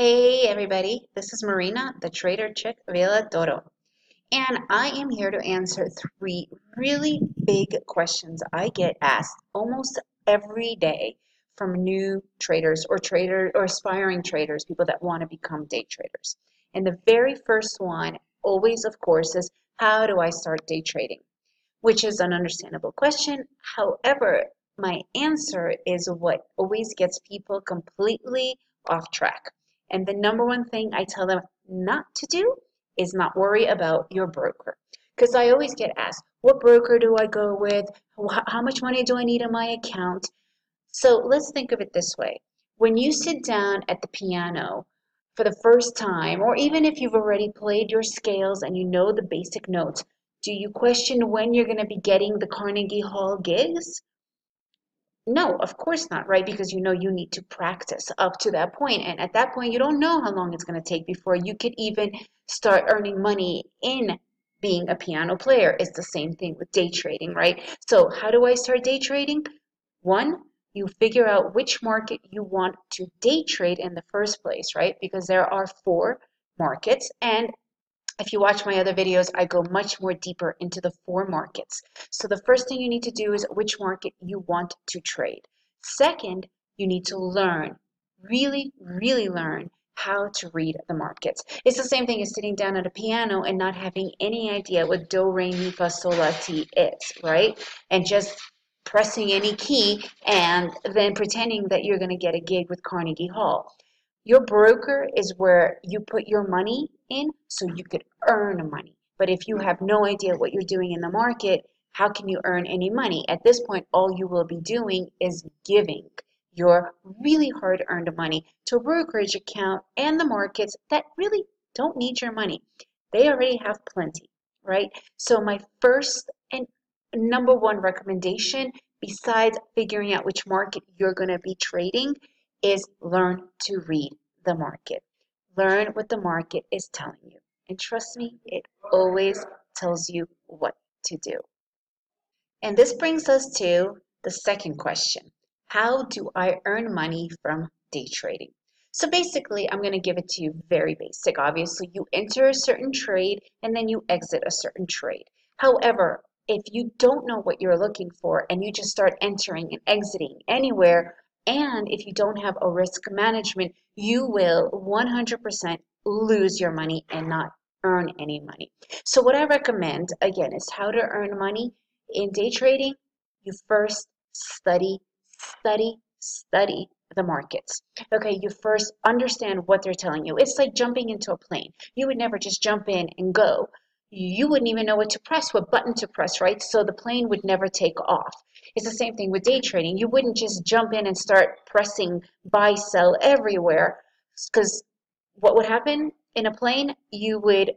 Hey everybody, this is Marina, the Trader Chick Villatoro, and I am here to answer three really big questions I get asked almost every day from new traders or trader or aspiring traders, people that want to become day traders. And the very first one, always of course, is how do I start day trading? Which is an understandable question. However, my answer is what always gets people completely off track. And the number one thing I tell them not to do is not worry about your broker. Because I always get asked, what broker do I go with? How much money do I need in my account? So let's think of it this way. When you sit down at the piano for the first time, or even if you've already played your scales and you know the basic notes, do you question when you're going to be getting the Carnegie Hall gigs? No, of course not, right? Because you know you need to practice up to that point. And at that point, you don't know how long it's going to take before you could even start earning money in being a piano player. It's the same thing with day trading, right? So, how do I start day trading? One, you figure out which market you want to day trade in the first place, right? Because there are four markets and if you watch my other videos, I go much more deeper into the four markets. So the first thing you need to do is which market you want to trade. Second, you need to learn, really, really learn how to read the markets. It's the same thing as sitting down at a piano and not having any idea what do, re, mi, fa, sol, la, ti is, right? And just pressing any key and then pretending that you're going to get a gig with Carnegie Hall. Your broker is where you put your money in so you could earn money. But if you have no idea what you're doing in the market, how can you earn any money? At this point, all you will be doing is giving your really hard earned money to a brokerage account and the markets that really don't need your money. They already have plenty, right? So, my first and number one recommendation, besides figuring out which market you're going to be trading, is learn to read the market. Learn what the market is telling you. And trust me, it always tells you what to do. And this brings us to the second question How do I earn money from day trading? So basically, I'm going to give it to you very basic. Obviously, you enter a certain trade and then you exit a certain trade. However, if you don't know what you're looking for and you just start entering and exiting anywhere, and if you don't have a risk management, you will 100% lose your money and not earn any money. So, what I recommend again is how to earn money in day trading. You first study, study, study the markets. Okay, you first understand what they're telling you. It's like jumping into a plane. You would never just jump in and go. You wouldn't even know what to press, what button to press, right? So the plane would never take off. It's the same thing with day trading. You wouldn't just jump in and start pressing buy, sell everywhere because what would happen in a plane? You would,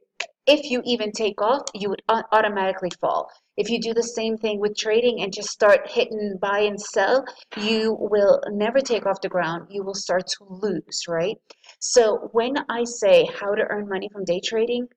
if you even take off, you would automatically fall. If you do the same thing with trading and just start hitting buy and sell, you will never take off the ground. You will start to lose, right? So when I say how to earn money from day trading,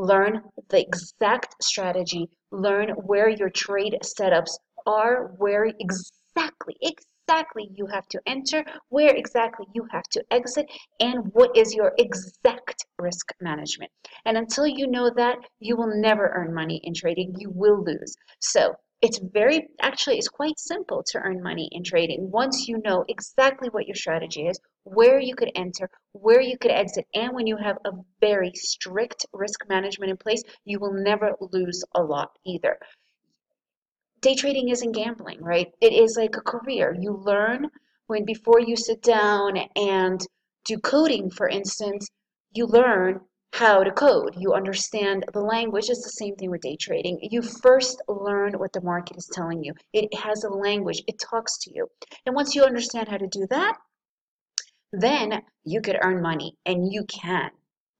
learn the exact strategy, learn where your trade setups are where exactly, exactly you have to enter, where exactly you have to exit, and what is your exact risk management. And until you know that, you will never earn money in trading. You will lose. So it's very, actually, it's quite simple to earn money in trading once you know exactly what your strategy is, where you could enter, where you could exit, and when you have a very strict risk management in place, you will never lose a lot either day trading isn't gambling, right? It is like a career. You learn when before you sit down and do coding, for instance, you learn how to code. You understand the language. It's the same thing with day trading. You first learn what the market is telling you. It has a language. It talks to you. And once you understand how to do that, then you could earn money and you can.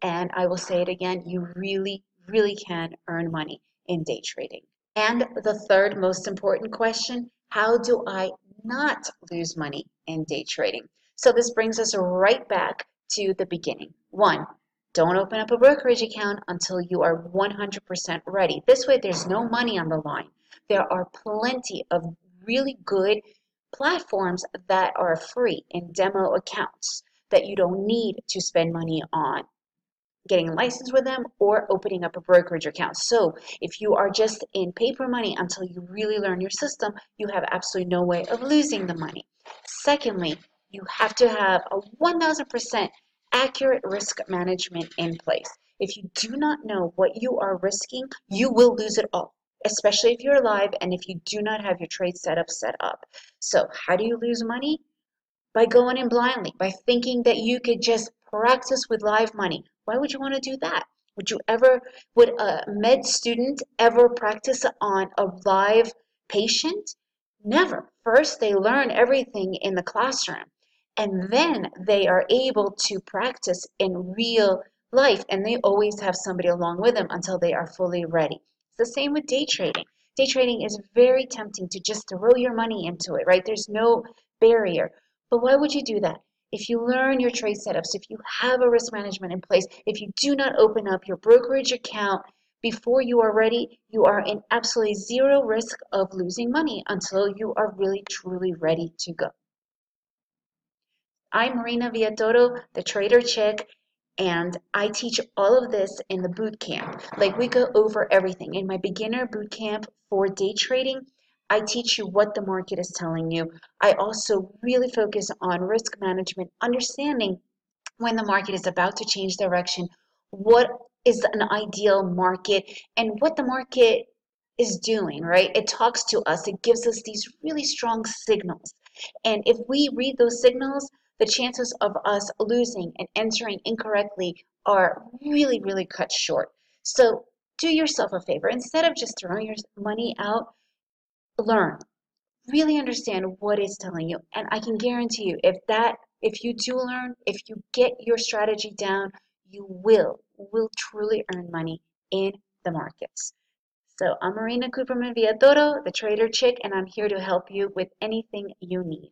And I will say it again, you really, really can earn money in day trading. And the third most important question, how do I not lose money in day trading? So this brings us right back to the beginning. One, don't open up a brokerage account until you are 100% ready. This way, there's no money on the line. There are plenty of really good platforms that are free and demo accounts. that you don't need to spend money on getting a license with them or opening up a brokerage account. So if you are just in paper money until you really learn your system, you have absolutely no way of losing the money. Secondly, you have to have a 1000% accurate risk management in place. If you do not know what you are risking, you will lose it all, especially if you're live and if you do not have your trade setup set up. So how do you lose money? By going in blindly, by thinking that you could just practice with live money. Why would you want to do that? Would you ever, would a med student ever practice on a live patient? Never. First, they learn everything in the classroom, and then they are able to practice in real life, and they always have somebody along with them until they are fully ready. The same with day trading. Day trading is very tempting to just throw your money into it, right? There's no barrier. But why would you do that? if you learn your trade setups, if you have a risk management in place, if you do not open up your brokerage account before you are ready, you are in absolutely zero risk of losing money until you are really truly ready to go. I'm Marina Villatoro, the Trader Chick, and I teach all of this in the boot camp. Like we go over everything. In my beginner boot camp for day trading, I teach you what the market is telling you. I also really focus on risk management, understanding when the market is about to change direction, what is an ideal market, and what the market is doing, right? It talks to us, it gives us these really strong signals. And if we read those signals, the chances of us losing and entering incorrectly are really, really cut short. So do yourself a favor. Instead of just throwing your money out, learn really understand what it's telling you and i can guarantee you if that if you do learn if you get your strategy down you will will truly earn money in the markets so i'm marina cooperman villatoro the trader chick and i'm here to help you with anything you need